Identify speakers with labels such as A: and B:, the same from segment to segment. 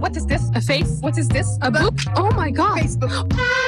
A: What is this? A face? What is this? A book? Oh my god. Facebook. Ah!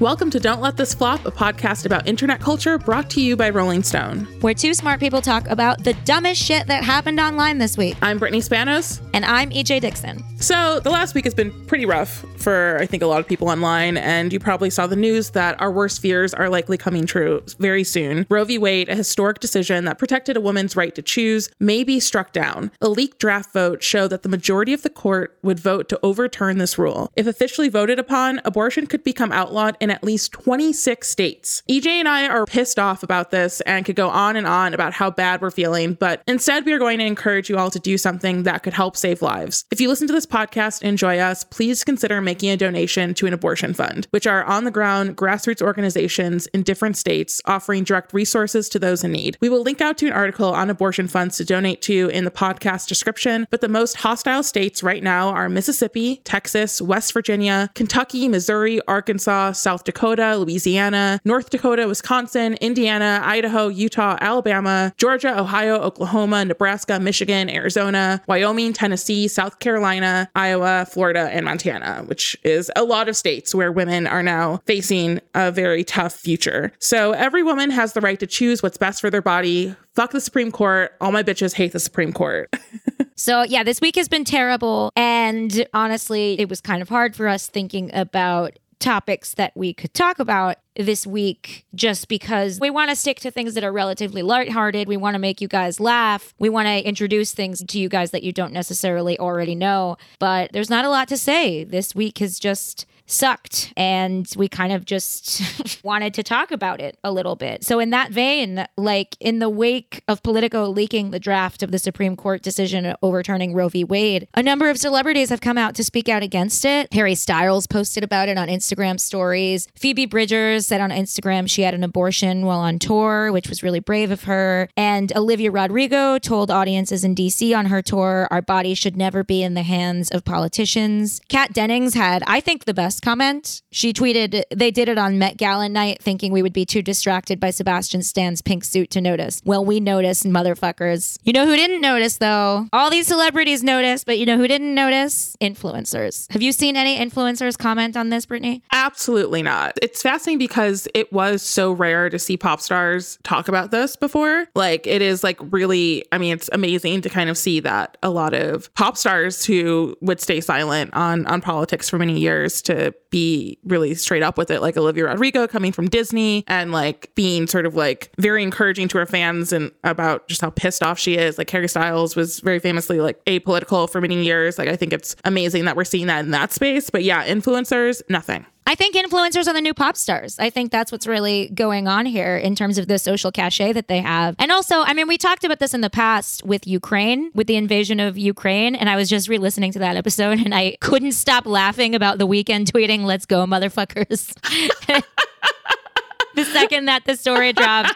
B: Welcome to Don't Let This Flop, a podcast about internet culture brought to you by Rolling Stone.
C: where two smart people talk about the dumbest shit that happened online this week.
B: I'm Brittany Spanos.
C: And I'm EJ Dixon.
B: So, the last week has been pretty rough for, I think, a lot of people online, and you probably saw the news that our worst fears are likely coming true very soon. Roe v. Wade, a historic decision that protected a woman's right to choose, may be struck down. A leaked draft vote showed that the majority of the court would vote to overturn this rule. If officially voted upon, abortion could become outlawed in at least 26 states. EJ and I are pissed off about this and could go on and on about how bad we're feeling, but instead, we are going to encourage you all to do something that could help save lives. If you listen to this podcast and enjoy us, please consider making a donation to an abortion fund, which are on the ground grassroots organizations in different states offering direct resources to those in need. We will link out to an article on abortion funds to donate to in the podcast description, but the most hostile states right now are Mississippi, Texas, West Virginia, Kentucky, Missouri, Arkansas, South Dakota, Louisiana, North Dakota, Wisconsin, Indiana, Idaho, Utah, Alabama, Georgia, Ohio, Oklahoma, Nebraska, Michigan, Arizona, Wyoming, Tennessee, South Carolina, Iowa, Florida, and Montana, which is a lot of states where women are now facing a very tough future. So every woman has the right to choose what's best for their body. Fuck the Supreme Court. All my bitches hate the Supreme Court.
C: So, yeah, this week has been terrible. And honestly, it was kind of hard for us thinking about topics that we could talk about this week just because we want to stick to things that are relatively lighthearted. We want to make you guys laugh. We want to introduce things to you guys that you don't necessarily already know. But there's not a lot to say. This week has just sucked and we kind of just wanted to talk about it a little bit. So in that vein, like in the wake of Politico leaking the draft of the Supreme Court decision overturning Roe v. Wade, a number of celebrities have come out to speak out against it. Harry Styles posted about it on Instagram stories. Phoebe Bridgers said on Instagram she had an abortion while on tour, which was really brave of her. And Olivia Rodrigo told audiences in DC on her tour, our bodies should never be in the hands of politicians. Kat Dennings had, I think, the best comment. She tweeted, they did it on Met Gala night thinking we would be too distracted by Sebastian Stan's pink suit to notice. Well, we noticed, motherfuckers. You know who didn't notice though? All these celebrities noticed, but you know who didn't notice? Influencers. Have you seen any influencers comment on this, Brittany?
B: Absolutely not. It's fascinating because it was so rare to see pop stars talk about this before. Like, it is like really, I mean, it's amazing to kind of see that a lot of pop stars who would stay silent on on politics for many years to that be really straight up with it, like Olivia Rodrigo coming from Disney and like being sort of like very encouraging to her fans and about just how pissed off she is. Like Harry Styles was very famously like apolitical for many years. Like I think it's amazing that we're seeing that in that space. But yeah, influencers, nothing.
C: I think influencers are the new pop stars. I think that's what's really going on here in terms of the social cachet that they have. And also, I mean, we talked about this in the past with Ukraine, with the invasion of Ukraine. And I was just re listening to that episode and I couldn't stop laughing about The Weeknd tweeting, let's go, motherfuckers. the second that the story dropped.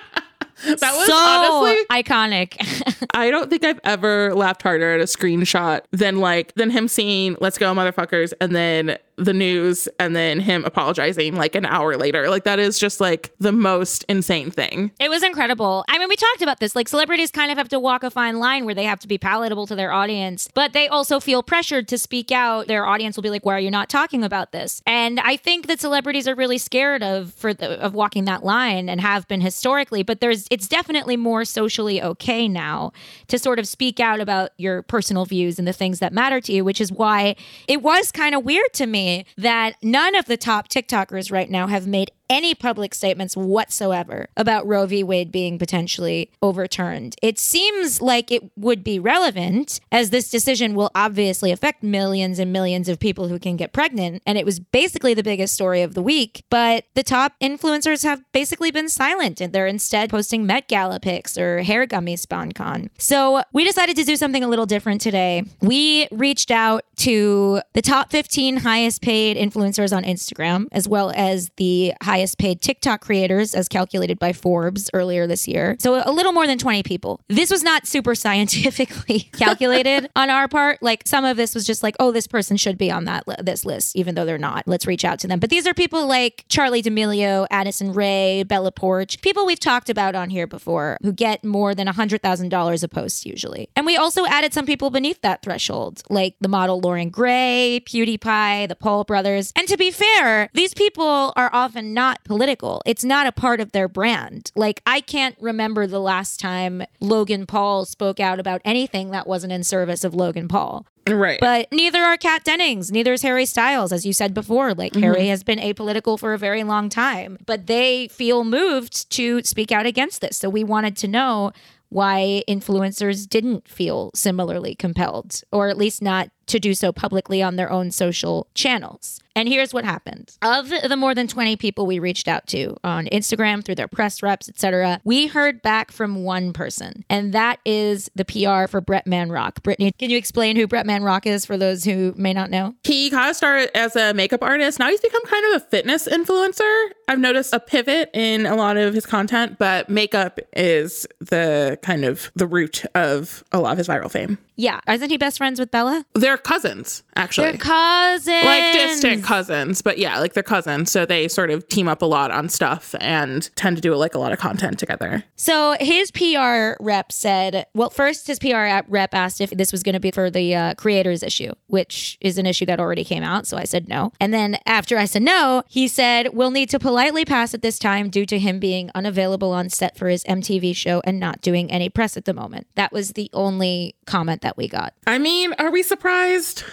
B: That was
C: so
B: honestly
C: iconic.
B: I don't think I've ever laughed harder at a screenshot than like than him saying "Let's go, motherfuckers," and then the news, and then him apologizing like an hour later. Like that is just like the most insane thing.
C: It was incredible. I mean, we talked about this. Like, celebrities kind of have to walk a fine line where they have to be palatable to their audience, but they also feel pressured to speak out. Their audience will be like, "Why are you not talking about this?" And I think that celebrities are really scared of for the of walking that line and have been historically. But there's it's definitely more socially okay now to sort of speak out about your personal views and the things that matter to you, which is why it was kind of weird to me that none of the top TikTokers right now have made any public statements whatsoever about Roe v. Wade being potentially overturned. It seems like it would be relevant as this decision will obviously affect millions and millions of people who can get pregnant. And it was basically the biggest story of the week. But the top influencers have basically been silent and they're instead posting Met Gala pics or hair gummy SponCon. So we decided to do something a little different today. We reached out to the top 15 highest paid influencers on Instagram, as well as the highest paid TikTok creators, as calculated by Forbes earlier this year. So a little more than 20 people. This was not super scientifically calculated on our part. Like some of this was just like, oh, this person should be on that li- this list, even though they're not. Let's reach out to them. But these are people like Charli D'Amelio, Addison Rae, Bella Poarch, people we've talked about on here before who get more than $100,000 a post usually. And we also added some people beneath that threshold, like the model Loren Gray, PewDiePie, the Paul brothers. And to be fair, these people are often not political. It's not a part of their brand. Like, I can't remember the last time Logan Paul spoke out about anything that wasn't in service of Logan Paul.
B: Right.
C: But neither are Kat Dennings, neither is Harry Styles, as you said before. Like mm-hmm. Harry has been apolitical for a very long time, but they feel moved to speak out against this. So we wanted to know why influencers didn't feel similarly compelled, or at least not to do so publicly on their own social channels. And here's what happened. Of the more than 20 people we reached out to on Instagram through their press reps, etc., we heard back from one person, and that is the PR for Bretman Rock. Brittany, can you explain who Bretman Rock is for those who may not know?
B: he kind of started as a makeup artist. Now he's become kind of a fitness influencer. I've noticed a pivot in a lot of his content, but makeup is the kind of the root of a lot of his viral fame.
C: Yeah, isn't he best friends with Bella?
B: They're cousins, actually.
C: They're cousins.
B: like distant cousins, but yeah, like they're cousins. So they sort of team up a lot on stuff and tend to do like a lot of content together.
C: So his PR rep said, well, first his PR rep asked if this was going to be for the uh, creators issue, which is an issue that already came out. So I said no. And then after I said no, he said, we'll need to politely pass at this time due to him being unavailable on set for his MTV show and not doing any press at the moment. That was the only comment that we got.
B: I mean, are we surprised?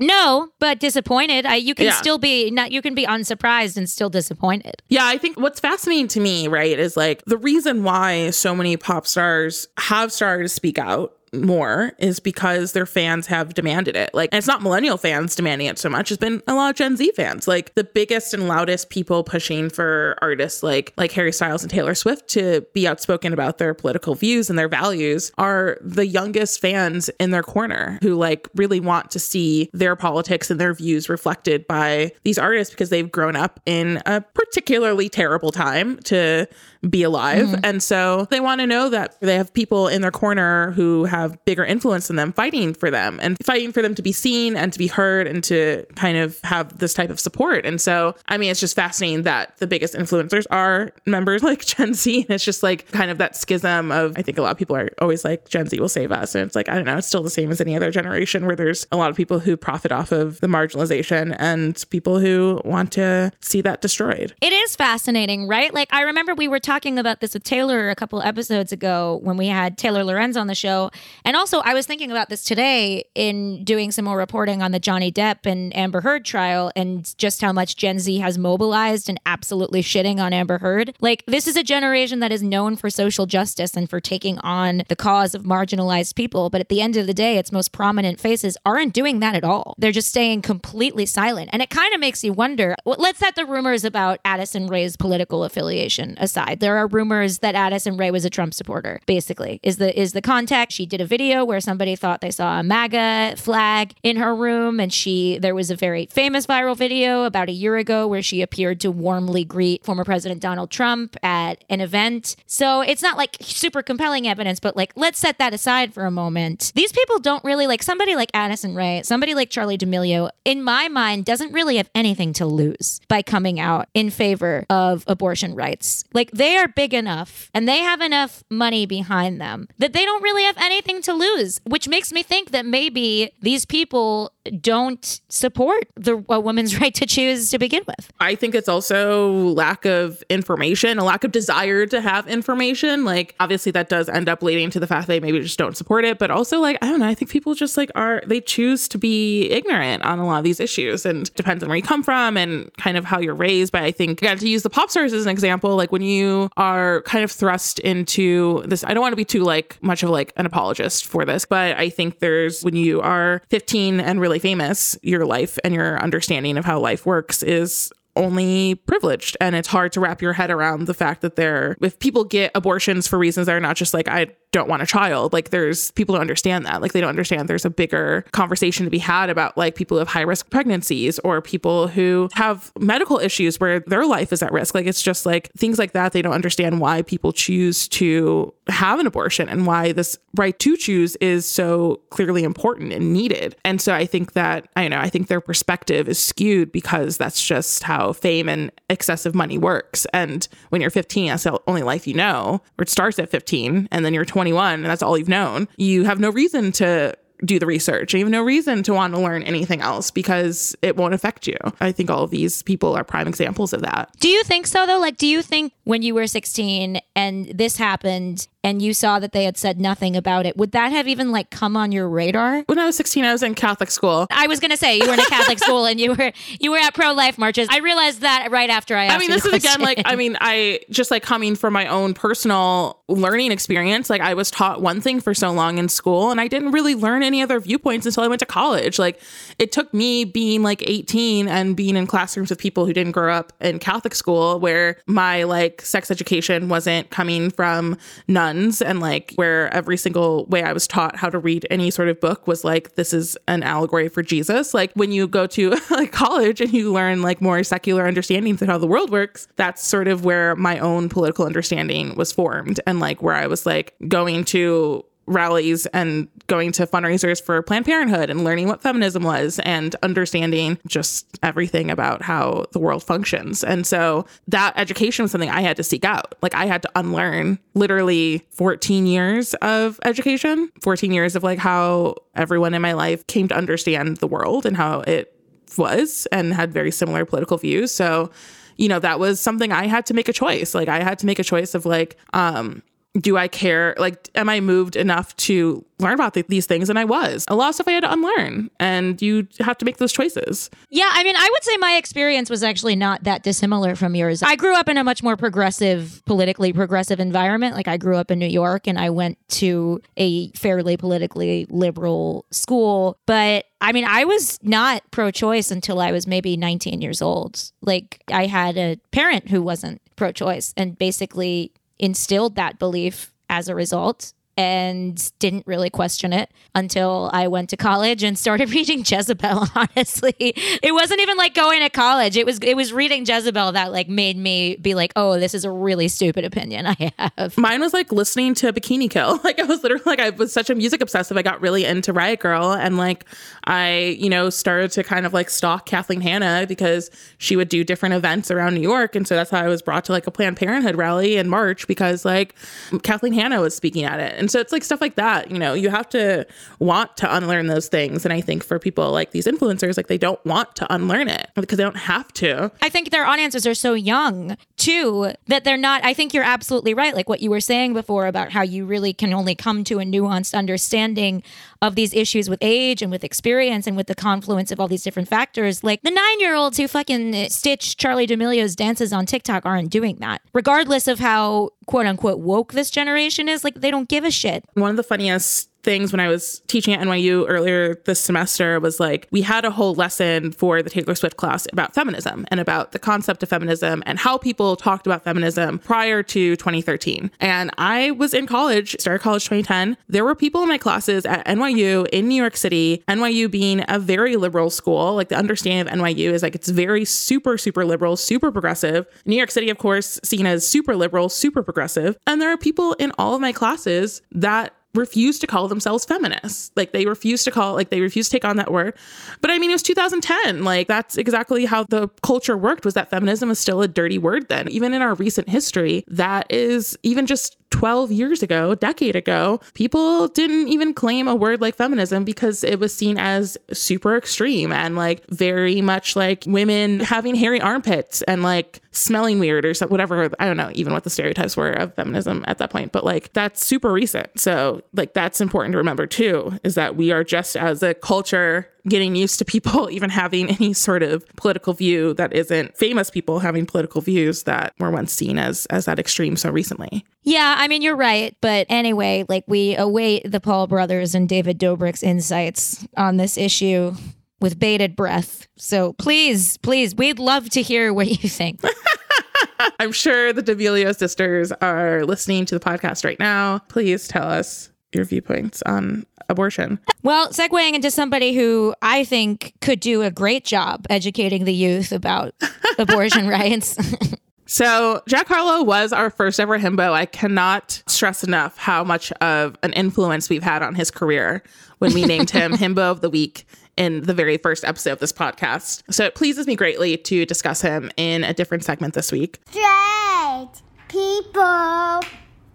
C: No, but disappointed. I, you can
B: Yeah.
C: still be not. You can be unsurprised and still disappointed.
B: Yeah, I think what's fascinating to me, right, is like the reason why so many pop stars have started to speak out more is because their fans have demanded it. Like, it's not millennial fans demanding it so much. It's been a lot of Gen Z fans. Like the biggest and loudest people pushing for artists like like Harry Styles and Taylor Swift to be outspoken about their political views and their values are the youngest fans in their corner who like really want to see their politics and their views reflected by these artists because they've grown up in a particularly terrible time to be alive. Mm-hmm. And so they want to know that they have people in their corner who have bigger influence than them fighting for them and fighting for them to be seen and to be heard and to kind of have this type of support. And so, I mean, it's just fascinating that the biggest influencers are members like Gen Z. And it's just like kind of that schism of, I think a lot of people are always like, Gen Z will save us. And it's like, I don't know, it's still the same as any other generation where there's a lot of people who profit off of the marginalization and people who want to see that destroyed.
C: It is fascinating, right? Like I remember we were talking about this with Taylor a couple episodes ago when we had Taylor Lorenz on the show. And also I was thinking about this today in doing some more reporting on the Johnny Depp and Amber Heard trial and just how much Gen Z has mobilized and absolutely shitting on Amber Heard. Like this is a generation that is known for social justice and for taking on the cause of marginalized people, but at the end of the day its most prominent faces aren't doing that at all. They're just staying completely silent. And it kind of makes you wonder. Let's set the rumors about Addison Rae's political affiliation aside. There are rumors that Addison Ray was a Trump supporter. Basically, is the is the context. She did a video where somebody thought they saw a MAGA flag in her room, and she there was a very famous viral video about a year ago where she appeared to warmly greet former President Donald Trump at an event. So it's not like super compelling evidence, but like let's set that aside for a moment. These people don't really like somebody like Addison Rae, somebody like Charli D'Amelio, in my mind, doesn't really have anything to lose by coming out in favor of abortion rights. Like they are big enough and they have enough money behind them that they don't really have anything anything to lose, which makes me think that maybe these people don't support the a woman's right to choose to begin with.
B: I think it's also lack of information, a lack of desire to have information. Like, obviously, that does end up leading to the fact they maybe just don't support it. But also, like, I don't know, I think people just like are, they choose to be ignorant on a lot of these issues and depends on where you come from and kind of how you're raised. But I think, again, to use the pop stars as an example, like when you are kind of thrust into this, I don't want to be too like much of like an apologist for this, but I think there's when you are 15 and really famous, your life and your understanding of how life works is only privileged. And it's hard to wrap your head around the fact that they're if people get abortions for reasons that are not just like I don't want a child. Like there's people who understand that. Like they don't understand there's a bigger conversation to be had about like people who have high risk pregnancies or people who have medical issues where their life is at risk. Like it's just like things like that. They don't understand why people choose to have an abortion and why this right to choose is so clearly important and needed. And so i think that i know i think their perspective is skewed because that's just how fame and excessive money works. And when you're 15 that's the only life you know. Or it starts at 15 and then you're 21 and that's all you've known, you have no reason to do the research. You have no reason to want to learn anything else because it won't affect you. I think all of these people are prime examples of that.
C: Do you think so though? Like, do you think when you were 16 and this happened and you saw that they had said nothing about it, would that have even like come on your radar?
B: When I was 16, I was in Catholic school.
C: I was gonna say you were in a Catholic school and you were you were at pro life marches. I realized that right after I. Asked
B: I mean, this is again like. I mean, I just like coming from my own personal learning experience. Like I was taught one thing for so long in school, and I didn't really learn any other viewpoints until I went to college. Like it took me being like 18 and being in classrooms with people who didn't grow up in Catholic school, where my like sex education wasn't coming from nuns, and like where every single way I was taught how to read any sort of book was like this is an allegory for Jesus. Like when you go to like college and you learn like more secular understandings of how the world works, that's sort of where my own political understanding was formed and like where I was like going to rallies and going to fundraisers for Planned Parenthood and learning what feminism was and understanding just everything about how the world functions. And so that education was something I had to seek out. Like I had to unlearn literally 14 years of education, 14 years of like how everyone in my life came to understand the world and how it was and had very similar political views. So, you know, that was something I had to make a choice. Like I had to make a choice of like, um, do I care? Like, am I moved enough to learn about th- these things? And I was. A lot of stuff I had to unlearn, and you have to make those choices.
C: Yeah, I mean, I would say my experience was actually not that dissimilar from yours. I grew up in a much more progressive, politically progressive environment. Like, I grew up in New York and I went to a fairly politically liberal school. But I mean, I was not pro choice until I was maybe 19 years old. Like, I had a parent who wasn't pro choice and basically instilled that belief as a result and didn't really question it until I went to college and started reading Jezebel honestly it wasn't even like going to college it was it was reading Jezebel that like made me be like oh this is a really stupid opinion I have
B: Mine was like listening to Bikini Kill. Like I was literally like I was such a music obsessive. I got really into Riot Grrrl and like I, you know, started to kind of like stalk Kathleen Hanna because she would do different events around New York. And so that's how I was brought to like a Planned Parenthood rally in March because like Kathleen Hanna was speaking at it. And so it's like stuff like that, you know, you have to want to unlearn those things. And I think for people like these influencers, like they don't want to unlearn it because they don't have to.
C: I think their audiences are so young too that they're not. I think you're absolutely right. Like what you were saying before about how you really can only come to a nuanced understanding of these issues with age and with experience and with the confluence of all these different factors. Like the nine year olds who fucking stitch Charli D'Amelio's dances on TikTok aren't doing that, regardless of how quote unquote woke this generation is. Like they don't give a shit.
B: One of the funniest things when I was teaching at NYU earlier this semester was like we had a whole lesson for the Taylor Swift class about feminism and about the concept of feminism and how people talked about feminism prior to 2013. And I was in college, started college 2010. There were people in my classes at NYU in New York City, NYU being a very liberal school. Like the understanding of NYU is like it's very super, super liberal, super progressive. New York City, of course, seen as super liberal, super progressive. And there are people in all of my classes that refuse to call themselves feminists. Like they refuse to call, like they refuse to take on that word. But I mean, it was 2010. Like that's exactly how the culture worked was that feminism is still a dirty word then. Even in our recent history, that is even just 12 years ago, decade ago, people didn't even claim a word like feminism because it was seen as super extreme and like very much like women having hairy armpits and like smelling weird or something, whatever. I don't know even what the stereotypes were of feminism at that point, but like that's super recent. So, like, that's important to remember too, is that we are just as a culture getting used to people even having any sort of political view that isn't famous people having political views that were once seen as as that extreme so recently.
C: Yeah, I mean, you're right. But anyway, like we await the Paul brothers and David Dobrik's insights on this issue with bated breath. So please, please, we'd love to hear what you think.
B: I'm sure the D'Amelio sisters are listening to the podcast right now. Please tell us your viewpoints on abortion.
C: well, segueing into somebody who I think could do a great job educating the youth about abortion rights.
B: So, Jack Harlow was our first ever himbo. I cannot stress enough how much of an influence we've had on his career when we named him Himbo of the Week in the very first episode of this podcast. So, it pleases me greatly to discuss him in a different segment this week.
D: Straight people.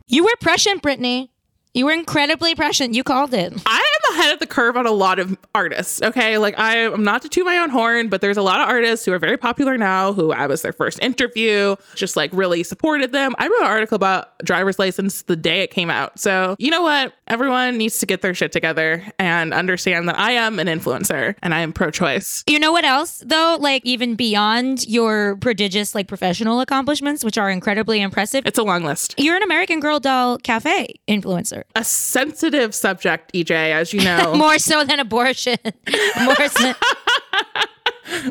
C: you were prescient, Brittany. You were incredibly prescient. You called it.
B: I ahead of the curve on a lot of artists. Okay. Like, I am not to toot my own horn, but there's a lot of artists who are very popular now who I was their first interview, just like really supported them. I wrote an article about driver's license the day it came out. So, you know what? Everyone needs to get their shit together and understand that I am an influencer and I am pro choice.
C: You know what else, though? Like, even beyond your prodigious, like, professional accomplishments, which are incredibly impressive,
B: It's a long list.
C: you're an American Girl Doll Cafe influencer.
B: A sensitive subject, EJ, as you know.
C: More so than abortion. More so.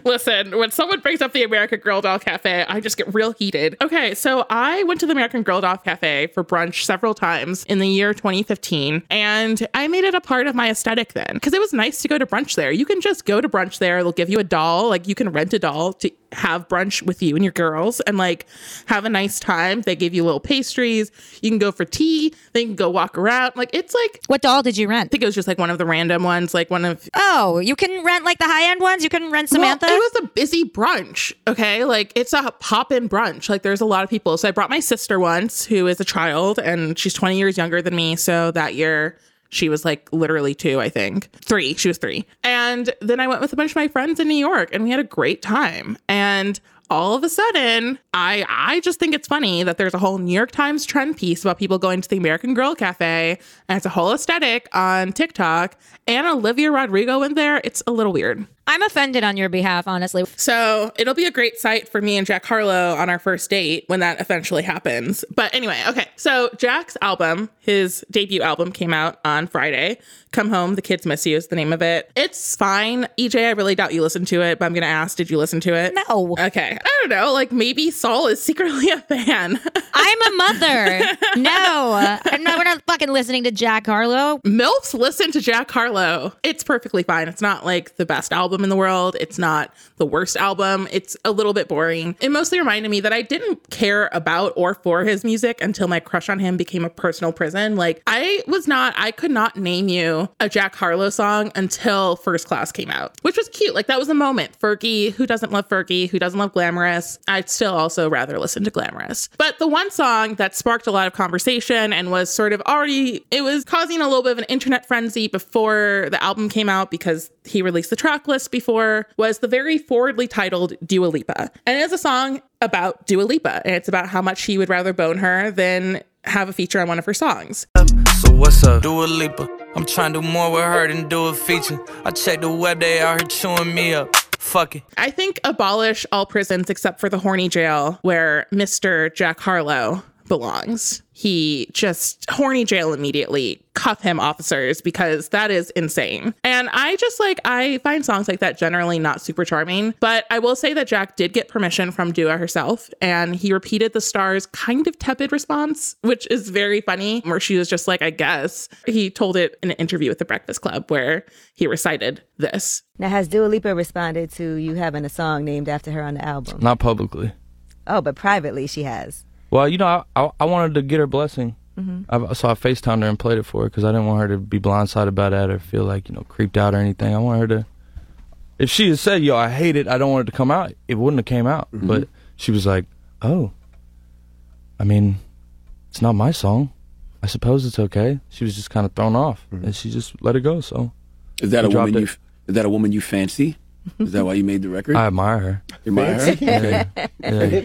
B: Listen, when someone brings up the American Girl Doll Cafe, I just get real heated. Okay, so I went to the American Girl Doll Cafe for brunch several times in the year 2015, and I made it a part of my aesthetic then because it was nice to go to brunch there. You can just go to brunch there, they'll give you a doll, like you can rent a doll to have brunch with you and your girls and like have a nice time. They give you little pastries, you can go for tea, then you can go walk around. Like it's like,
C: What doll did you rent?
B: I think it was just like one of the random ones, like one of
C: Oh, you can rent like the high end ones. You can rent Samantha.
B: well, it was a busy brunch. Okay. Like it's a pop in brunch. Like there's a lot of people. So I brought my sister once, who is a child, and she's 20 years younger than me. So that year, she was like literally two, I think. Three. She was three. And then I went with a bunch of my friends in New York and we had a great time. And all of a sudden, I I just think it's funny that there's a whole New York Times trend piece about people going to the American Girl Cafe and it's a whole aesthetic on TikTok and Olivia Rodrigo in there. It's a little weird.
C: I'm offended on your behalf, honestly.
B: So it'll be a great sight for me and Jack Harlow on our first date when that eventually happens. But anyway, okay. So Jack's album, his debut album, came out on Friday. Come Home, The Kids Miss You is the name of it. It's fine. EJ, I really doubt you listened to it, but I'm going to ask, did you listen to it?
C: No.
B: Okay. I don't know. Like maybe Saul is secretly a fan.
C: I'm a mother. no, I'm not, we're not fucking listening to Jack Harlow.
B: MILFs listen to Jack Harlow. It's perfectly fine. It's not like the best album in the world. It's not the worst album. It's a little bit boring. It mostly reminded me that I didn't care about or for his music until my crush on him became a personal prison. Like, I was not, I could not name you a Jack Harlow song until First Class came out, which was cute. Like, that was a moment. Fergie, who doesn't love Fergie? Who doesn't love Glamorous? I'd still also rather listen to Glamorous. But the one song that sparked a lot of conversation and was sort of already, it was causing a little bit of an internet frenzy before the album came out because he released the track list before, was the very forwardly titled Dua Lipa. And it is a song about Dua Lipa. And it's about how much he would rather bone her than have a feature on one of her songs.
E: So what's up? Dua Lipa. I'm trying to do more with her than do a feature. I check the web, they chewing me up. Fuck it.
B: I think abolish all prisons except for the horny jail where Mr. Jack Harlow belongs. He just horny jail immediately, cuff him officers because that is insane. And I just like, I find songs like that generally not super charming. But I will say that Jack did get permission from Dua herself and he repeated the star's kind of tepid response, which is very funny, where she was just like, I guess. He told it in an interview with the Breakfast Club where he recited this.
F: Now, has Dua Lipa responded to you having a song named after her on the album?
G: Not publicly.
F: Oh, but privately she has.
G: Well, you know, I I, I wanted to get her blessing, mm-hmm. I, so I Facetimed her and played it for her because I didn't want her to be blindsided by that or feel like you know creeped out or anything. I want her to. If she had said, "Yo, I hate it," I don't want it to come out. It wouldn't have came out. Mm-hmm. But she was like, "Oh, I mean, it's not my song." I suppose it's okay. She was just kind of thrown off, mm-hmm. and she just let it go. So
H: Is that a
G: We dropped
H: woman you?
G: it.
H: Is that a woman you fancy? Is that why you made the record?
G: I admire her.
H: You admire her?
G: Yeah.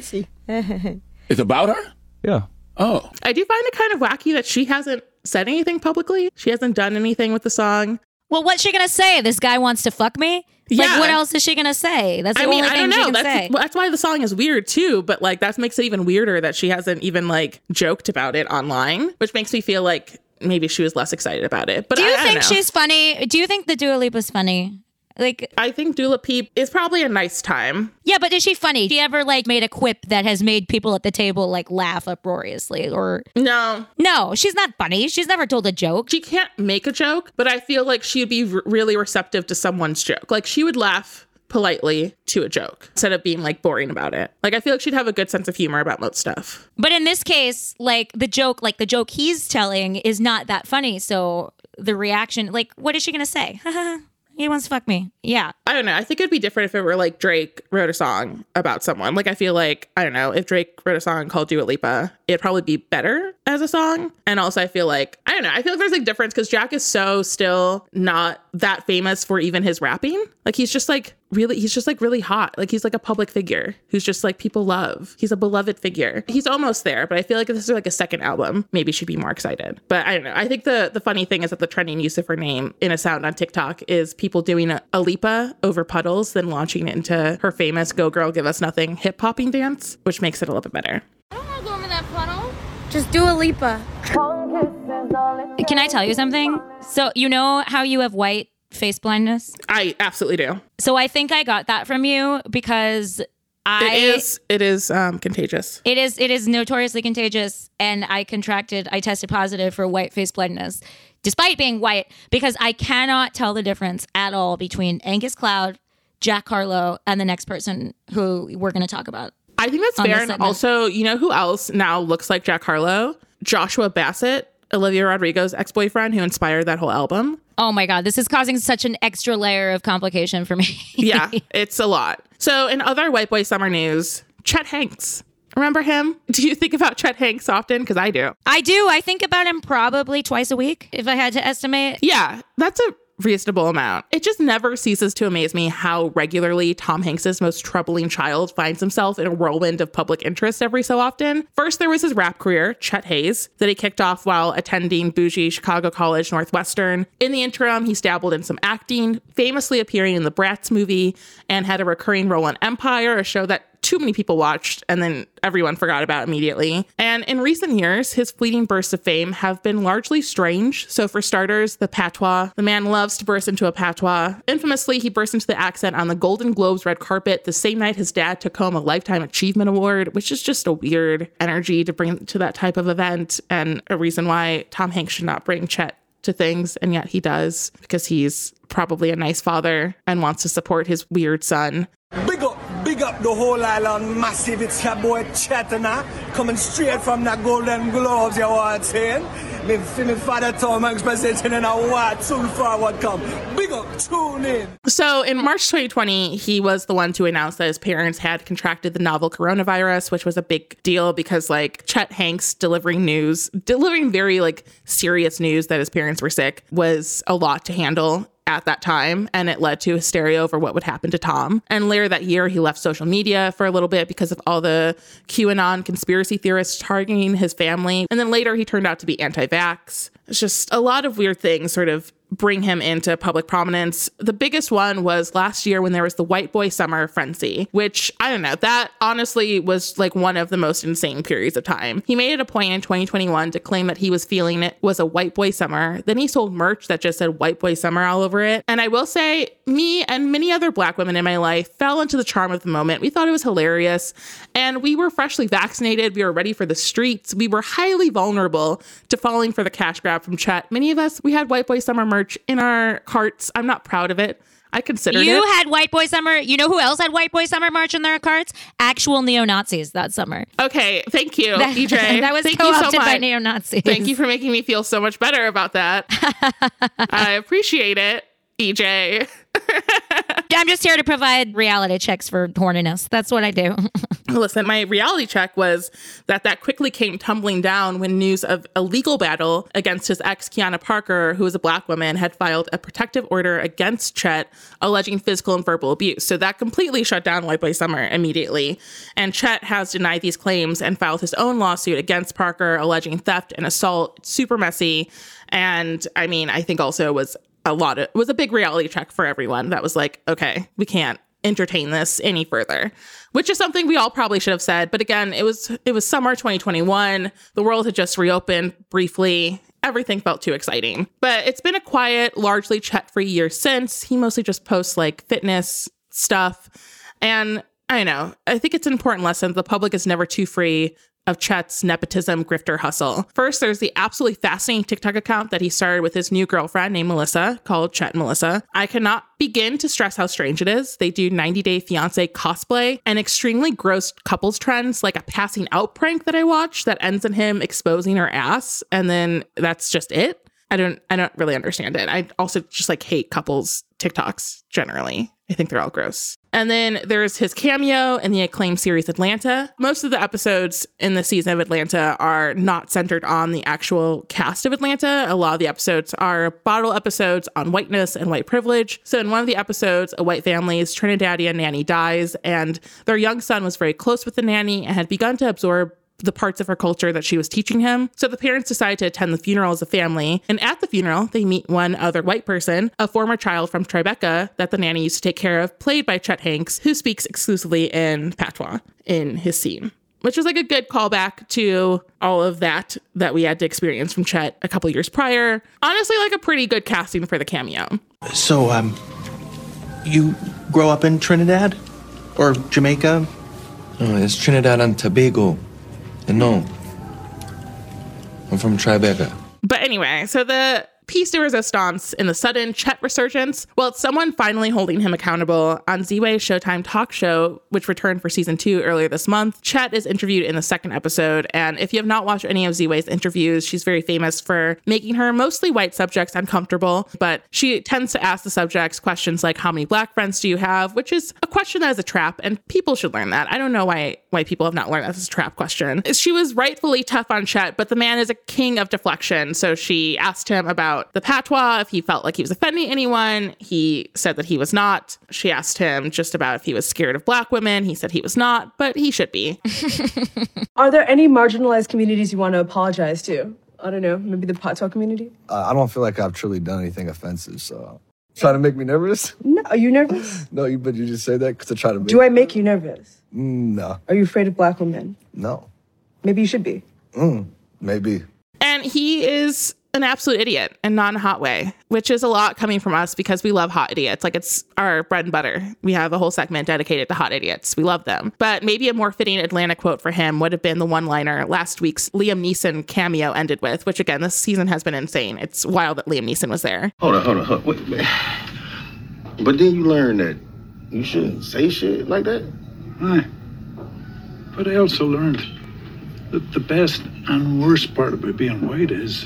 G: yeah.
H: It's about her.
G: yeah.
H: Oh,
B: I do find it kind of wacky that she hasn't said anything publicly. She hasn't done anything with the song.
C: Well, what's she gonna say? This guy wants to fuck me?
B: Yeah.
C: Like, what else is she gonna say? That's the
B: I mean,
C: only
B: I
C: thing
B: don't
C: she
B: know.
C: can
B: That's
C: say.
B: well, that's why the song is weird too. But like that makes it even weirder that she hasn't even like joked about it online, which makes me feel like maybe she was less excited about it. But
C: Do you
B: I, I don't
C: think
B: know.
C: she's funny? Do you think the Dua Lipa's funny? Like,
B: I think Dua Lipa is probably a nice time.
C: yeah, but is she funny? She ever like made a quip that has made people at the table like laugh uproariously? Or
B: No,
C: no, she's not funny. She's never told a joke.
B: she can't make a joke, but I feel like she'd be r- really receptive to someone's joke. Like she would laugh politely to a joke instead of being like boring about it. Like I feel like she'd have a good sense of humor about most stuff.
C: But in this case, like the joke, like the joke he's telling is not that funny. So the reaction, like, what is she gonna say? he wants to fuck me. Yeah.
B: I don't know. I think it'd be different if it were like Drake wrote a song about someone. Like I feel like I don't know if Drake wrote a song called Dua Lipa, it'd probably be better as a song. And also, I feel like I don't know. I feel like there's a difference because Jack is so still not that famous for even his rapping. Like he's just like really, he's just like really hot. Like he's like a public figure who's just like people love. He's a beloved figure. He's almost there, but I feel like this is like a second album, maybe she'd be more excited. But I don't know. I think the the funny thing is that the trending use of her name in a sound on TikTok is people doing a, a Lipa over puddles, then launching it into her famous "Go Girl, Give Us Nothing" hip hopping dance, which makes it a little bit better. I don't want to go over that puddle.
A: Just do a Lipa.
C: Can I tell you something? So you know how you have white face blindness?
B: I absolutely do.
C: So I think I got that from you because I
B: It is it is um, contagious.
C: It is it is notoriously contagious and I contracted I tested positive for white face blindness despite being white because I cannot tell the difference at all between Angus Cloud, Jack Harlow and the next person who we're going to talk about.
B: I think that's fair. And also, you know who else now looks like Jack Harlow? Joshua Bassett, Olivia Rodrigo's ex boyfriend, who inspired that whole album.
C: Oh my god, this is causing such an extra layer of complication for me.
B: Yeah, it's a lot. So, in other white boy summer news, Chet Hanks. Remember him? Do you think about Chet Hanks often? Because I do.
C: I do. I think about him probably twice a week if I had to estimate.
B: Yeah, that's a reasonable amount. It just never ceases to amaze me how regularly Tom Hanks's most troubling child finds himself in a whirlwind of public interest every so often. First, there was his rap career, Chet Haze, that he kicked off while attending bougie Chicago College Northwestern. In the interim, he dabbled in some acting, famously appearing in the Bratz movie, and had a recurring role in Empire, a show that too many people watched and then everyone forgot about immediately. And in recent years, his fleeting bursts of fame have been largely strange. So, for starters, the patois. The man loves to burst into a patois. Infamously, he burst into the accent on the Golden Globes red carpet the same night his dad took home a Lifetime Achievement Award, which is just a weird energy to bring to that type of event and a reason why Tom Hanks should not bring Chet to things, and yet he does because he's probably a nice father and wants to support his weird son.
I: Big the whole island massive. It's your boy Chetana coming straight from the Golden Globes, you know what I'm saying? Me, me father Tom Hanks presenting in a what soon forward come. Big up, tune in.
B: So in March 2020, he was the one to announce that his parents had contracted the novel coronavirus, which was a big deal because like Chet Hanks delivering news, delivering very like serious news that his parents were sick was a lot to handle at that time and it led to hysteria over what would happen to Tom. And later that year he left social media for a little bit because of all the QAnon conspiracy theorists targeting his family. And then later he turned out to be anti-vax. It's just a lot of weird things sort of bring him into public prominence. The biggest one was last year when there was the White Boy Summer frenzy, which I don't know, that honestly was like one of the most insane periods of time. He made it a point in 2021 to claim that he was feeling it was a White Boy Summer. Then he sold merch that just said White Boy Summer all over it. And I will say, me and many other black women in my life fell into the charm of the moment. We thought it was hilarious. And we were freshly vaccinated. We were ready for the streets. We were highly vulnerable to falling for the cash grab from Chet. Many of us, we had White Boy Summer merch in our carts. I'm not proud of it. I considered
C: You
B: it.
C: had White Boy Summer. You know who else had White Boy Summer march in their carts? Actual neo Nazis that summer.
B: okay, thank you,
C: That,
B: EJ.
C: that was
B: thank you so
C: co-opted by neo Nazis.
B: Thank you for making me feel so much better about that. I appreciate it, EJ.
C: I'm just here to provide reality checks for horniness. That's what I do.
B: Listen, my reality check was that that quickly came tumbling down when news of a legal battle against his ex, Kiana Parker, who was a black woman, had filed a protective order against Chet, alleging physical and verbal abuse. So that completely shut down White Boy Summer immediately. And Chet has denied these claims and filed his own lawsuit against Parker, alleging theft and assault. Super messy. And I mean, I think also was a lot of, it was a big reality check for everyone that was like, okay, we can't entertain this any further which is something we all probably should have said. But again it was it was summer 2021 the world had just reopened briefly. Everything felt too exciting. But it's been a quiet largely chat free year since. He mostly just posts like fitness stuff. And i know i think it's an important lesson. The public is never too free of Chet's nepotism grifter hustle. First, there's the absolutely fascinating TikTok account that he started with his new girlfriend named Melissa called Chet Melissa. I cannot begin to stress how strange it is. They do 90 Day Fiance cosplay and extremely gross couples trends, like a passing out prank that I watched that ends in him exposing her ass, and then that's just it. I don't I don't really understand it. I also just like hate couples TikToks generally. I think they're all gross. And then there's his cameo in the acclaimed series Atlanta. Most of the episodes in the season of Atlanta are not centered on the actual cast of Atlanta. A lot of the episodes are bottle episodes on whiteness and white privilege. So in one of the episodes, a white family's Trinidadian nanny dies, and their young son was very close with the nanny and had begun to absorb the parts of her culture that she was teaching him. So the parents decide to attend the funeral as a family. And at the funeral, they meet one other white person, a former child from Tribeca that the nanny used to take care of, played by Chet Hanks, who speaks exclusively in patois in his scene. Which was like a good callback to all of that that we had to experience from Chet a couple years prior. Honestly, like a pretty good casting for the cameo.
J: So, um, you grow up in Trinidad? Or Jamaica?
K: No, it's Trinidad and Tobago. No, I'm from Tribeca.
B: But anyway, so the piece de resistance in the sudden Chet resurgence, well, it's someone finally holding him accountable. On Ziwe's Showtime talk show, which returned for season two earlier this month, Chet is interviewed in the second episode. And if you have not watched any of Ziwe's interviews, she's very famous for making her mostly white subjects uncomfortable. But she tends to ask the subjects questions like, How many black friends do you have? which is a question that is a trap, and people should learn that. I don't know why why people have not learned that a trap question. She was rightfully tough on Chet, but the man is a king of deflection. So she asked him about the patois, if he felt like he was offending anyone. He said that he was not. She asked him just about if he was scared of black women. He said he was not, but he should be.
L: Are there any marginalized communities you want to apologize to? I don't know, maybe the patois community?
M: Uh, I don't feel like I've truly done anything offensive, so. Trying to make me nervous?
L: No, are you nervous?
M: no, you, but you just say that because I try to make
L: Do I make you nervous?
M: Mm, no.
L: Are you afraid of black women?
M: No.
L: Maybe you should be.
M: Mm, maybe.
B: And he is an absolute idiot and not in a hot way, which is a lot coming from us because we love hot idiots. Like it's our bread and butter. We have a whole segment dedicated to hot idiots. We love them. But maybe a more fitting Atlanta quote for him would have been the one liner last week's Liam Neeson cameo ended with, which again, this season has been insane. It's wild that Liam Neeson was there.
N: Hold on, hold on, hold on. Wait, wait. But then you learn that you shouldn't say shit like that.
O: Aye. But I also learned that the best and worst part about being white is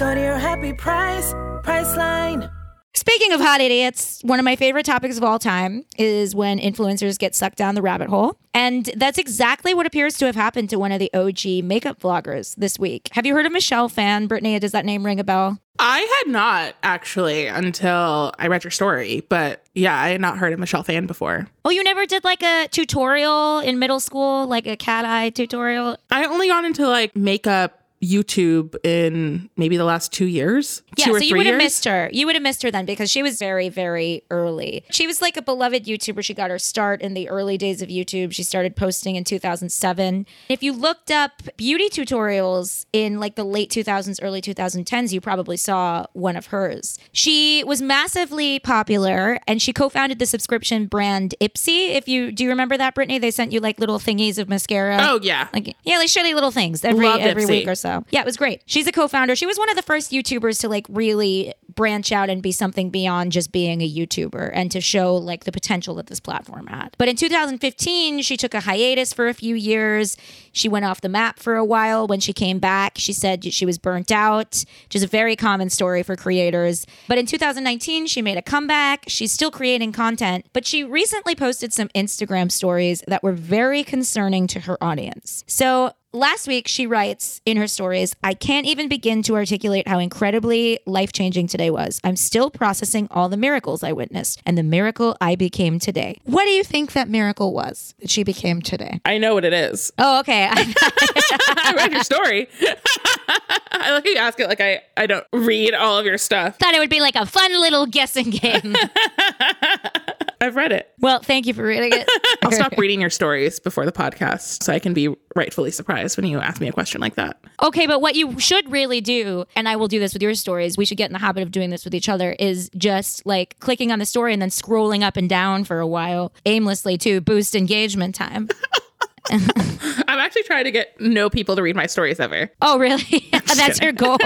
P: Go to your happy price, Priceline.
C: Speaking of hot idiots, one of my favorite topics of all time is when influencers get sucked down the rabbit hole. And that's exactly what appears to have happened to one of the OG makeup vloggers this week. Have you heard of Michelle Phan? Brittany, does that name ring a bell?
B: I had not actually until I read your story, but yeah, I had not heard of Michelle Phan before.
C: Oh, you never did like a tutorial in middle school, like a cat eye tutorial?
B: I only got into like makeup YouTube in maybe the last two years.
C: Yeah,
B: two
C: so you would have missed her. You would have missed her then because she was very, very early. She was like a beloved YouTuber. She got her start in the early days of YouTube. She started posting in 2007. If you looked up beauty tutorials in like the late 2000s, early 2010s, you probably saw one of hers. She was massively popular and she co-founded the subscription brand Ipsy. If you do you remember that, Brittany? They sent you like little thingies of mascara.
B: Oh yeah.
C: Like yeah, like shitty little things every every
B: Ipsy.
C: week or so. Yeah, it was great. She's a co-founder. She was one of the first YouTubers to like really branch out and be something beyond just being a YouTuber and to show like the potential that this platform had. But in 2015, she took a hiatus for a few years. She went off the map for a while. When she came back, she said she was burnt out, which is a very common story for creators. But in 2019, she made a comeback. She's still creating content, but she recently posted some Instagram stories that were very concerning to her audience. So Last week, she writes in her stories, I can't even begin to articulate how incredibly life changing today was. I'm still processing all the miracles I witnessed and the miracle I became today. What do you think that miracle was that she became today?
B: I know what it is.
C: Oh, okay.
B: I read your story. I like how you ask it like I, I don't read all of your stuff.
C: Thought it would be like a fun little guessing game.
B: I've read it.
C: well, thank you for reading it.
B: I'll stop reading your stories before the podcast so I can be rightfully surprised when you ask me a question like that.
C: Okay, but what you should really do, and I will do this with your stories, we should get in the habit of doing this with each other, is just like clicking on the story and then scrolling up and down for a while aimlessly to boost engagement time.
B: I'm actually trying to get no people to read my stories ever.
C: Oh, really? That's your goal.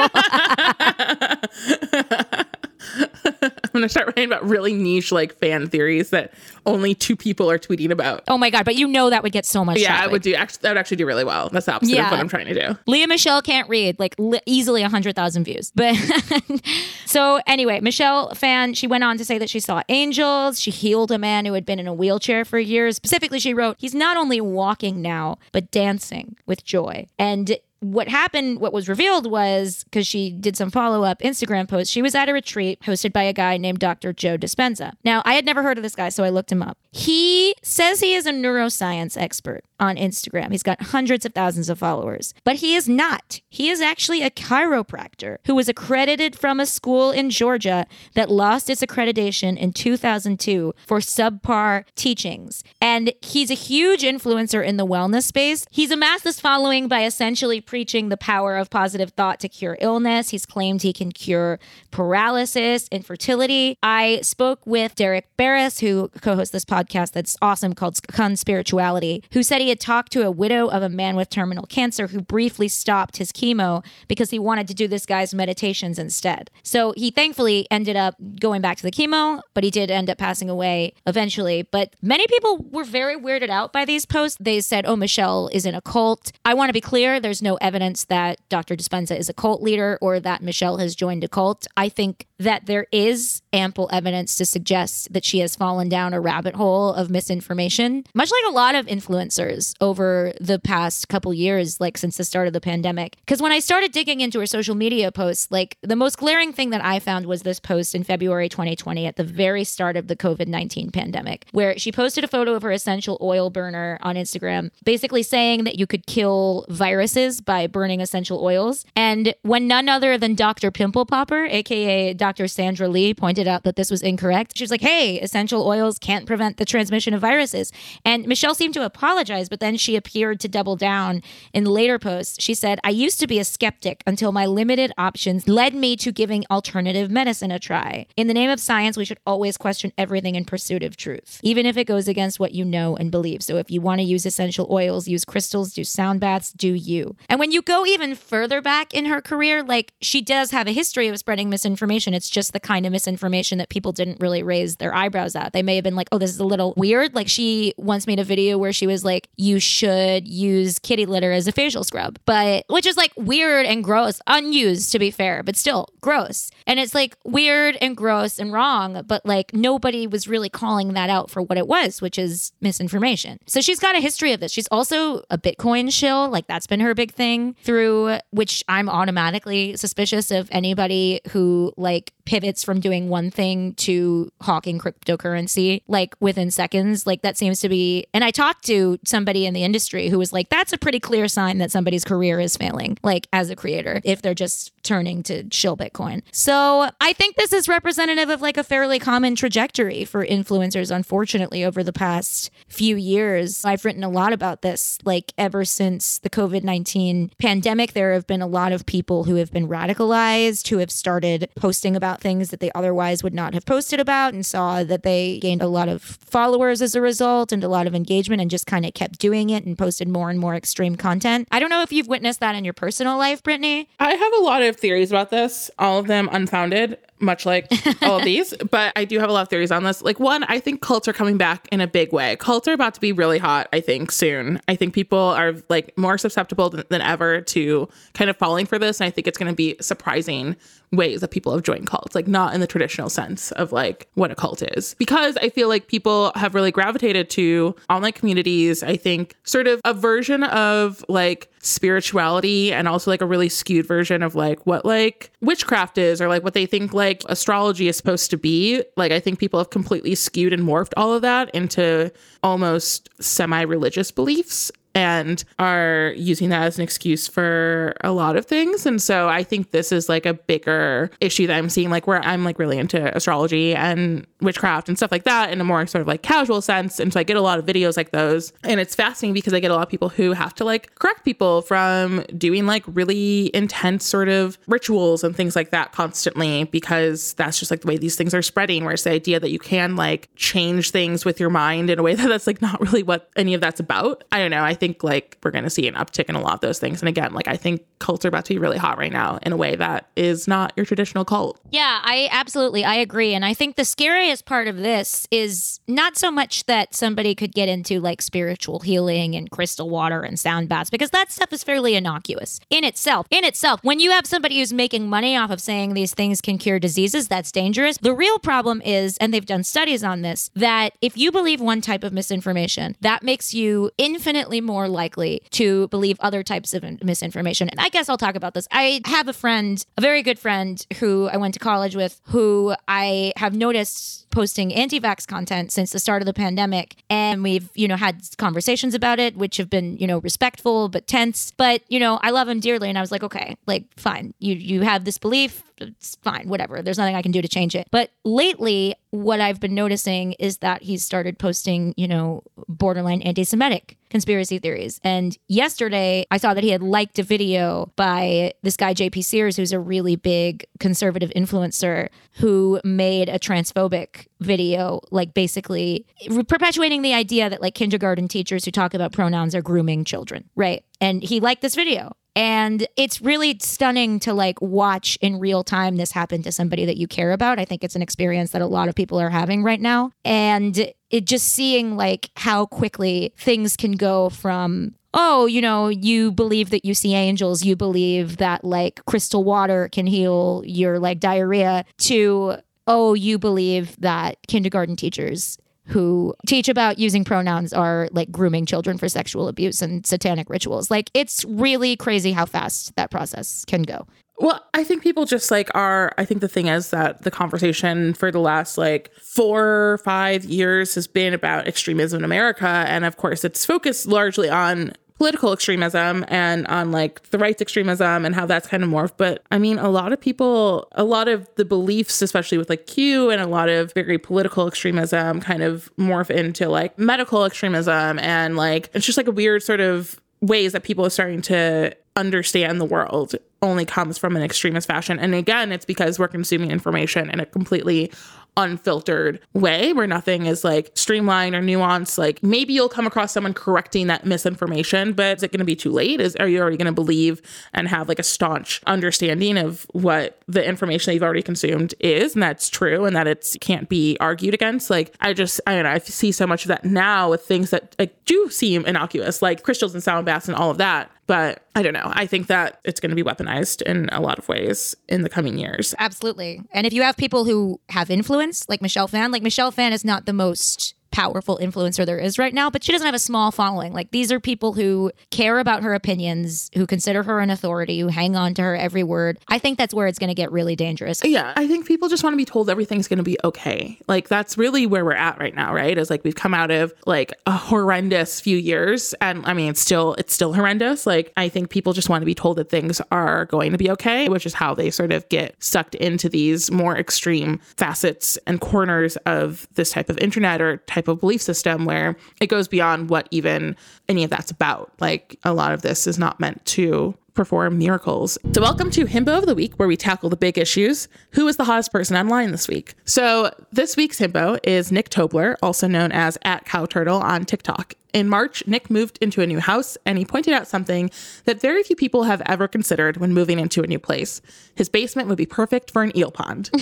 B: I'm gonna start writing about really niche like fan theories that only two people are tweeting about.
C: oh my god! But you know that would get so much.
B: yeah, I would do. Actually, that would actually do really well. That's the opposite
C: Yeah.
B: of what I'm trying to do.
C: Lea Michele can't read, like li- easily 100,000 views. But so, anyway, Michelle Phan, she went on to say that she saw angels. She healed a man who had been in a wheelchair for years. Specifically, she wrote, He's not only walking now, but dancing with joy. And what happened, what was revealed was because she did some follow up Instagram posts, she was at a retreat hosted by a guy named Dr. Joe Dispenza. Now, I had never heard of this guy, so I looked him up. He says he is a neuroscience expert on Instagram. He's got hundreds of thousands of followers, but he is not. He is actually a chiropractor who was accredited from a school in Georgia that lost its accreditation in 2002 for subpar teachings. And he's a huge influencer in the wellness space. He's amassed this following by essentially preaching the power of positive thought to cure illness. He's claimed he can cure paralysis, infertility. I spoke with Derek Beres, who co hosts this podcast that's awesome called Conspirituality, who said he had talked to a widow of a man with terminal cancer who briefly stopped his chemo because he wanted to do this guy's meditations instead. So he thankfully ended up going back to the chemo, but he did end up passing away eventually. But many people were very weirded out by these posts. They said, oh, Michelle is in a cult. I want to be clear there's no evidence that Dr. Dispenza is a cult leader or that Michelle has joined a cult. I think that there is ample evidence to suggest that she has fallen down a rabbit hole of misinformation, much like a lot of influencers over the past couple years, like since the start of the pandemic. Because when I started digging into her social media posts, like the most glaring thing that I found was this post in February 2020 at the very start of the COVID 19 pandemic, where she posted a photo of her essential oil burner on Instagram, basically saying that you could kill viruses by burning essential oils. And when none other than Dr. Pimple Popper, aka Dr. Sandra Lee, pointed out that this was incorrect, she was like, hey, essential oils can't prevent the transmission of viruses. And Michelle seemed to apologize, but then she appeared to double down in later posts. She said, I used to be a skeptic until my limited options led me to giving alternative medicine a try. In the name of science, we should always question everything in pursuit of truth, even if it goes against what you know and believe. So if you want to use essential oils, use crystals, do sound baths, do you. And when you go even further back in her career, like she does have a history of spreading misinformation. It's just the kind of misinformation that people didn't really raise their eyebrows at. They may have been like, oh, this is a little weird. Like she once made a video where she was like, you should use kitty litter as a facial scrub, but which is like weird and gross, unused to be fair, but still gross. And it's like weird and gross and wrong, but like nobody was really calling that out for what it was, which is misinformation. So she's got a history of this. She's also a Bitcoin shill. Like that's been her big thing through which I'm automatically suspicious of anybody who like pivots from doing one thing to hawking cryptocurrency like within seconds. Like that seems to be, and I talked to some somebody in the industry who was like, that's a pretty clear sign that somebody's career is failing, like as a creator, if they're just turning to shill Bitcoin. So I think this is representative of like a fairly common trajectory for influencers, unfortunately, over the past few years. I've written a lot about this. Like ever since the COVID 19 pandemic, there have been a lot of people who have been radicalized, who have started posting about things that they otherwise would not have posted about and saw that they gained a lot of followers as a result and a lot of engagement and just kind of kept doing it and posted more and more extreme content. I don't know if you've witnessed that in your personal life, Brittany.
B: I have a lot of theories about this, all of them unfounded, much like all of these, but I do have a lot of theories on this. Like, one, I think cults are coming back in a big way. Cults are about to be really hot, I think, soon. I think people are like more susceptible than, than ever to kind of falling for this. And I think it's going to be surprising ways that people have joined cults, like not in the traditional sense of like what a cult is. Because I feel like people have really gravitated to online communities. I think sort of a version of like spirituality and also like a really skewed version of like what like witchcraft is or like what they think like astrology is supposed to be. Like I think people have completely skewed and morphed all of that into almost semi religious beliefs and are using that as an excuse for a lot of things. And so I think this is like a bigger issue that I'm seeing, like where I'm like really into astrology and witchcraft and stuff like that in a more sort of like casual sense. And so I get a lot of videos like those. And it's fascinating because I get a lot of people who have to like correct people from doing like really intense sort of rituals and things like that constantly because that's just like the way these things are spreading. Whereas the idea that you can like change things with your mind in a way that that's like not really what any of that's about. I don't know. I think like we're going to see an uptick in a lot of those things. And again, like I think cults are about to be really hot right now in a way that is not your traditional cult.
C: Yeah, I absolutely I agree and I think the scariest part of this is not so much that somebody could get into like spiritual healing and crystal water and sound baths because that stuff is fairly innocuous in itself. In itself, when you have somebody who's making money off of saying these things can cure diseases, that's dangerous. The real problem is and they've done studies on this that if you believe one type of misinformation, that makes you infinitely more likely to believe other types of misinformation. And I guess I'll talk about this. I have a friend, a very good friend who I went to college with, who I have noticed posting anti-vax content since the start of the pandemic. And we've you know had conversations about it which have been you know respectful but tense. But you know I love him dearly. And I was like okay like fine. You you have this belief it's fine whatever. There's nothing I can do to change it. But lately what I've been noticing is that he's started posting you know borderline anti-semitic conspiracy theories and yesterday I saw that he had liked a video by this guy JP Sears who's a really big conservative influencer who made a transphobic video like basically perpetuating the idea that like kindergarten teachers who talk about pronouns are grooming children right and he liked this video and it's really stunning to like watch in real time this happen to somebody that you care about. I think it's an experience that a lot of people are having right now. And it just seeing like how quickly things can go from oh, you know, you believe that you see angels, you believe that like crystal water can heal your like diarrhea, to oh, you believe that kindergarten teachers who teach about using pronouns are like grooming children for sexual abuse and satanic rituals. Like it's really crazy how fast that process can go.
B: Well, I think people just like are. I think the thing is that the conversation for the last like four or five years has been about extremism in America. And of course, it's focused largely on political extremism and on like the rights extremism and how that's kind of morphed. But I mean, a lot of people, a lot of the beliefs, especially with like Q and a lot of very political extremism kind of morph into like medical extremism. And like, it's just like a weird sort of ways that people are starting to understand the world only comes from an extremist fashion. And again, it's because we're consuming information in a completely unfiltered way where nothing is like streamlined or nuanced. Like maybe you'll come across someone correcting that misinformation, but is it going to be too late? Is are you already going to believe and have like a staunch understanding of what the information that you've already consumed is and that's true and that it can't be argued against? Like I just I don't know, I see so much of that now with things that like do seem innocuous, like crystals and sound baths and all of that. But I don't know. I think that it's going to be weaponized in a lot of ways in the coming years.
C: Absolutely. And if you have people who have influence, like Michelle Phan, like Michelle Phan is not the most powerful influencer there is right now, but she doesn't have a small following. Like these are people who care about her opinions, who consider her an authority, who hang on to her every word. I think that's where it's going to get really dangerous.
B: Yeah, I think people just want to be told everything's going to be okay. Like that's really where we're at right now, right? Is like we've come out of like a horrendous few years and I mean it's still it's still horrendous. Like I think people just want to be told that things are going to be okay, which is how they sort of get sucked into these more extreme facets and corners of this type of internet or type of belief system where it goes beyond what even any of that's about. Like a lot of this is not meant to perform miracles. So, welcome to Himbo of the Week, where we tackle the big issues. Who is the hottest person online this week? So, this week's Himbo is Nick Tobler, also known as at Cow Turtle on TikTok. In March, Nick moved into a new house and he pointed out something that very few people have ever considered when moving into a new place. His basement would be perfect for an eel pond.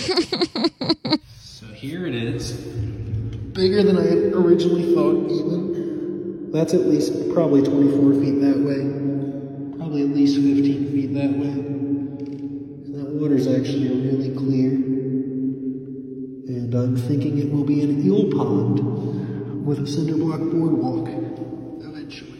Q: So here it is. Bigger than I had originally thought, even. That's at least probably 24 feet that way. Probably at least 15 feet that way. And that water's actually really clear. And I'm thinking it will be an eel pond with a cinder block boardwalk.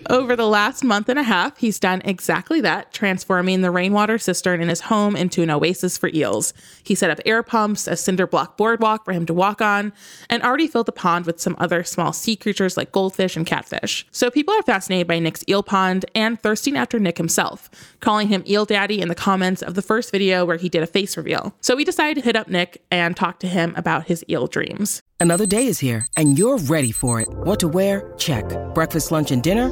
B: Over the last month and a half, he's done exactly that, transforming the rainwater cistern in his home into an oasis for eels. He set up air pumps, a cinder block boardwalk for him to walk on, and already filled the pond with some other small sea creatures like goldfish and catfish. So people are fascinated by Nick's eel pond and thirsting after Nick himself, calling him Eel Daddy in the comments of the first video where he did a face reveal. So we decided to hit up Nick and talk to him about his eel dreams.
R: Another day is here, and you're ready for it. What to wear? Check. Breakfast, lunch, and dinner?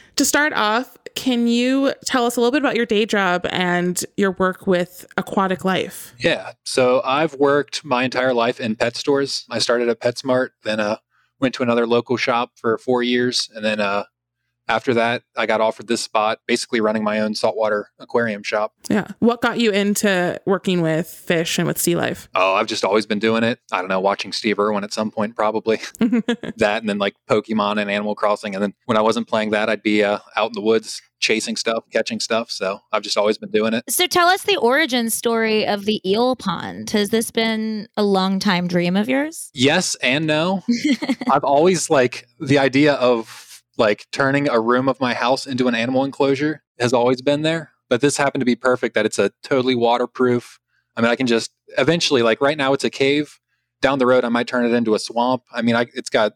B: to start off, can you tell us a little bit about your day job and your work with aquatic life?
S: Yeah. So I've worked my entire life in pet stores. I started at PetSmart, then uh, went to another local shop for four years, and then uh, after that, I got offered this spot, basically running my own saltwater aquarium shop.
B: Yeah. What got you into working with fish and with sea life?
S: Oh, I've just always been doing it. I don't know, watching Steve Irwin at some point, probably that, and then like Pokemon and Animal Crossing. And then when I wasn't playing that, I'd be uh, out in the woods chasing stuff, catching stuff. So I've just always been doing it.
C: So tell us the origin story of the eel pond. Has this been a long time dream of yours?
S: Yes and no. I've always like the idea of like turning a room of my house into an animal enclosure has always been there. But this happened to be perfect that it's a totally waterproof. I mean, I can just eventually, like right now, it's a cave. Down the road, I might turn it into a swamp. I mean, I, it's got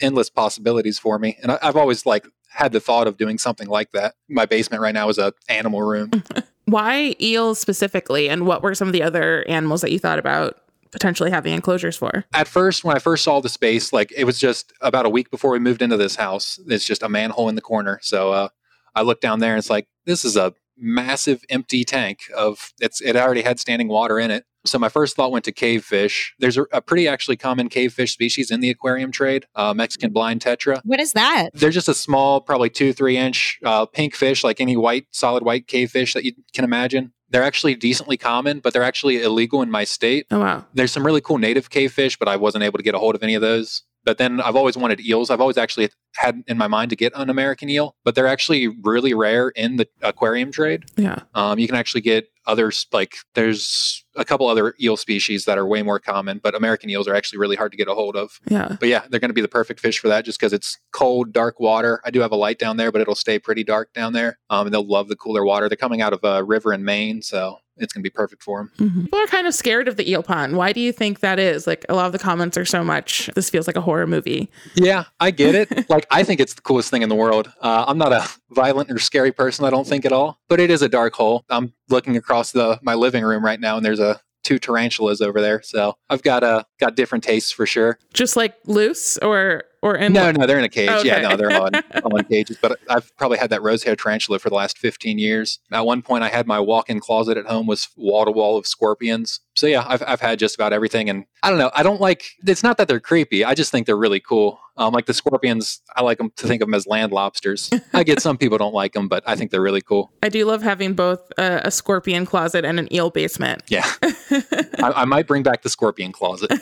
S: endless possibilities for me. And I, I've always like had the thought of doing something like that. My basement right now is a animal room.
B: Why eels specifically? And what were some of the other animals that you thought about potentially having enclosures for?
S: At first, when I first saw the space, like it was just about a week before we moved into this house. It's just a manhole in the corner. So uh, I looked down there and it's like, this is a massive empty tank of it's it already had standing water in it. So my first thought went to cave fish. There's a, a pretty actually common cave fish species in the aquarium trade, uh, Mexican blind tetra.
C: What is that?
S: They're just a small, probably two three inch uh, pink fish, like any white solid white cave fish that you can imagine. They're actually decently common, but they're actually illegal in my state.
B: Oh wow!
S: There's some really cool native cave fish, but I wasn't able to get a hold of any of those. But then I've always wanted eels. I've always actually had in my mind to get an American eel, but they're actually really rare in the aquarium trade.
B: Yeah.
S: Um, you can actually get others like there's a couple other eel species that are way more common, but American eels are actually really hard to get a hold of.
B: Yeah.
S: But yeah, they're going to be the perfect fish for that just because it's cold, dark water. I do have a light down there, but it'll stay pretty dark down there. Um, and they'll love the cooler water. They're coming out of a river in Maine, so it's going to be perfect for them.
B: Mm-hmm. People are kind of scared of the eel pond. Why do you think that is? Like a lot of the comments are so much. This feels like a horror movie.
S: Yeah, I get it. like I think it's the coolest thing in the world. Uh, I'm not a violent or scary person. I don't think at all. But it is a dark hole. I'm looking across the my living room right now, and there's a two tarantulas over there. So I've got uh got different tastes for sure.
B: Just like loose or or in
S: no, no, they're in a cage.
B: Okay.
S: Yeah, no, they're all in, all in cages. But I've probably had that rose hair tarantula for the last 15 years. At one point, I had my walk-in closet at home was wall to wall of scorpions. So yeah, I've I've had just about everything. And I don't know, I don't like. It's not that they're creepy. I just think they're really cool. Um, like the scorpions, I like them to think of them as land lobsters. I get some people don't like them, but I think they're really cool.
B: I do love having both a, a scorpion closet and an eel basement.
S: Yeah, I, I might bring back the scorpion closet.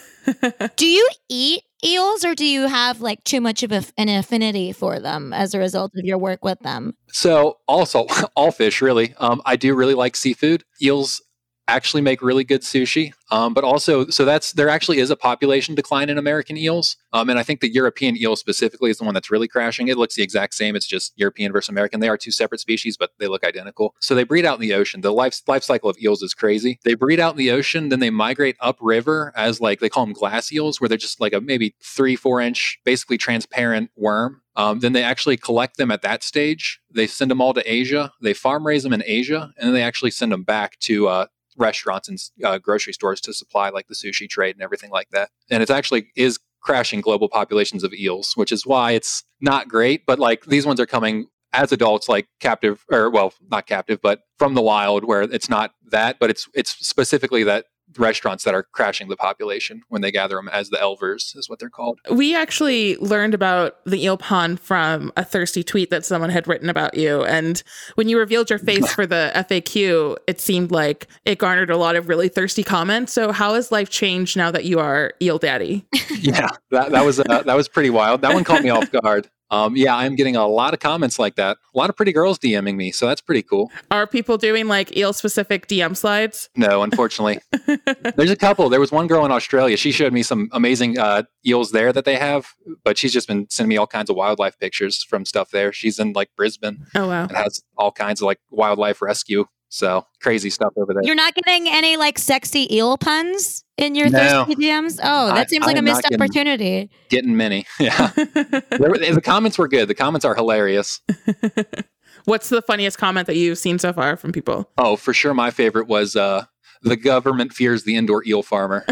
C: Do you eat eels or do you have like too much of a, an affinity for them as a result of your work with them?
S: So also all fish really. Um, I do really like seafood. Eels actually make really good sushi. Um, but also, so that's there actually is a population decline in American eels, um, and I think the European eel specifically is the one that's really crashing. It looks the exact same. It's just European versus American. They are two separate species, but they look identical. So they breed out in the ocean. The life life cycle of eels is crazy. They breed out in the ocean, then they migrate upriver as like they call them glass eels, where they're just like a maybe three four inch, basically transparent worm. Um, then they actually collect them at that stage. They send them all to Asia. They farm raise them in Asia, and then they actually send them back to uh, restaurants and uh, grocery stores to supply like the sushi trade and everything like that. And it actually is crashing global populations of eels, which is why it's not great. But like these ones are coming as adults, like captive or well, not captive, but from the wild, where it's not that, but it's it's specifically that restaurants that are crashing the population when they gather them as the elvers is what they're called.
B: We actually learned about the eel pond from a thirsty tweet that someone had written about you. And when you revealed your face for the FAQ, it seemed like it garnered a lot of really thirsty comments. So how has life changed now that you are eel daddy?
S: yeah, that, that was uh, that was pretty wild. That one caught me off guard. Um, yeah, I'm getting a lot of comments like that. A lot of pretty girls DMing me, so that's pretty cool.
B: Are people doing like eel specific DM slides?
S: No, unfortunately. There's a couple. There was one girl in Australia. She showed me some amazing uh, eels there that they have, but she's just been sending me all kinds of wildlife pictures from stuff there. She's in like Brisbane.
B: Oh wow.
S: And has all kinds of like wildlife rescue. So crazy stuff over there.
C: You're not getting any like sexy eel puns in your
S: No.
C: thirsty DMs? Oh, that
S: I-
C: seems like
S: I
C: a
S: am
C: missed
S: getting-
C: opportunity.
S: Getting many. Yeah. There were- the comments were good. The comments are hilarious.
B: What's the funniest comment that you've seen so far from people?
S: Oh, for sure. My favorite was uh, the government fears the indoor eel farmer.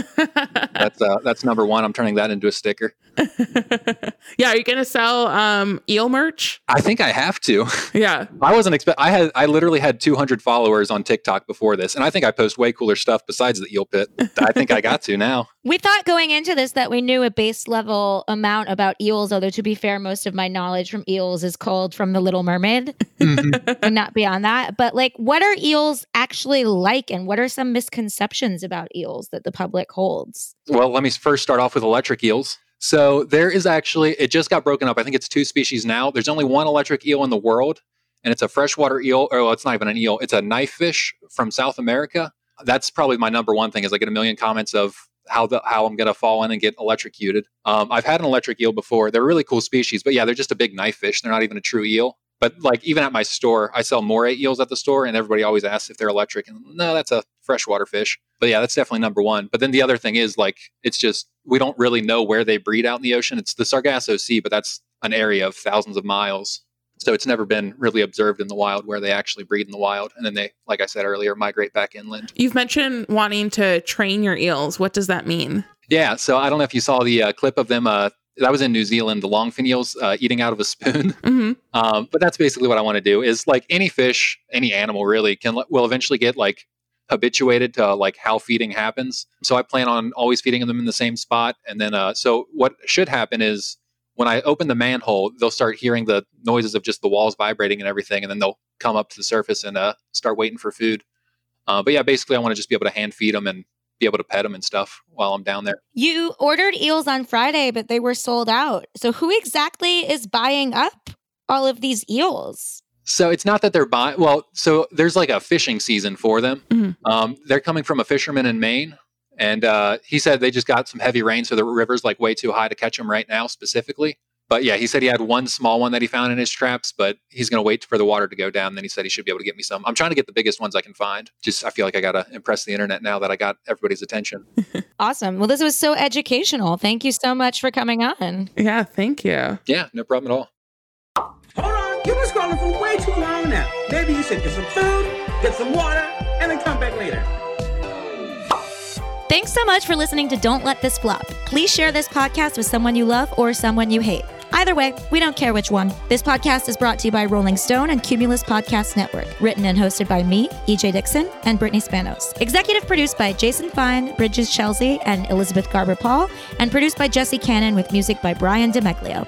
S: That's uh, that's number one. I'm turning that into a sticker.
B: Yeah, are you gonna sell um eel merch?
S: I think I have to.
B: Yeah.
S: I wasn't expect. I had. I literally had 200 followers on TikTok before this, and I think I post way cooler stuff besides the eel pit. I think I got to now.
C: We thought going into this that we knew a base level amount about eels, although to be fair, most of my knowledge from eels is called from The Little Mermaid and not beyond that. But like, what are eels actually like, and what are some misconceptions about eels that the public holds?
S: Well, let me first start off with electric eels. So there is actually, it just got broken up. I think it's two species now. There's only one electric eel in the world, and it's a freshwater eel, or well, it's not even an eel. It's a knife fish from South America. That's probably my number one thing is I get a million comments of how the how I'm gonna fall in and get electrocuted. Um, I've had an electric eel before. They're a really cool species, but yeah, they're just a big knife fish. They're not even a true eel. But like even at my store, I sell moray eels at the store, and everybody always asks if they're electric. And no, that's a freshwater fish. But yeah, that's definitely number one. But then the other thing is like it's just we don't really know where they breed out in the ocean. It's the Sargasso Sea, but that's an area of thousands of miles. So it's never been really observed in the wild where they actually breed in the wild. And then they, like I said earlier, migrate back inland.
B: You've mentioned wanting to train your eels. What does that mean?
S: Yeah. So I don't know if you saw the uh, clip of them. Uh, that was in New Zealand, the longfin eels uh, eating out of a spoon.
B: Mm-hmm.
S: Um, but that's basically what I want to do. Is like any fish, any animal really can will eventually get like habituated to like how feeding happens. So I plan on always feeding them in the same spot. And then, uh, so what should happen is when I open the manhole, they'll start hearing the noises of just the walls vibrating and everything, and then they'll come up to the surface and uh, start waiting for food. Uh, but yeah, basically, I want to just be able to hand feed them and be able to pet them and stuff while I'm down there.
C: You ordered eels on Friday, but they were sold out. So who exactly is buying up all of these eels?
S: So it's not that they're buying. Well, so there's like a fishing season for them. Um, they're coming from a fisherman in Maine, and uh, he said they just got some heavy rain, so the river's like way too high to catch them right now, specifically. But yeah, he said he had one small one that he found in his traps, but he's going to wait for the water to go down. Then he said he should be able to get me some. I'm trying to get the biggest ones I can find. Just I feel like I got to impress the internet now that I got everybody's attention.
C: Awesome. Well, this was so educational. Thank you so much for coming on.
B: Yeah, thank you.
S: Yeah, no problem at all.
T: Hold on, you've been scrolling for way too long now. Maybe you should get some food, get some water, and then come back later.
C: Thanks so much for listening to Don't Let This Flop. Please share this podcast with someone you love or someone you hate. Either way, we don't care which one. This podcast is brought to you by Rolling Stone and Cumulus Podcast Network. Written and hosted by me, EJ Dickson, and Brittany Spanos. Executive produced by Jason Fine, Bridges Chelsea, and Elizabeth Garber Paul, and produced by Jesse Cannon with music by Brian DeMeglio.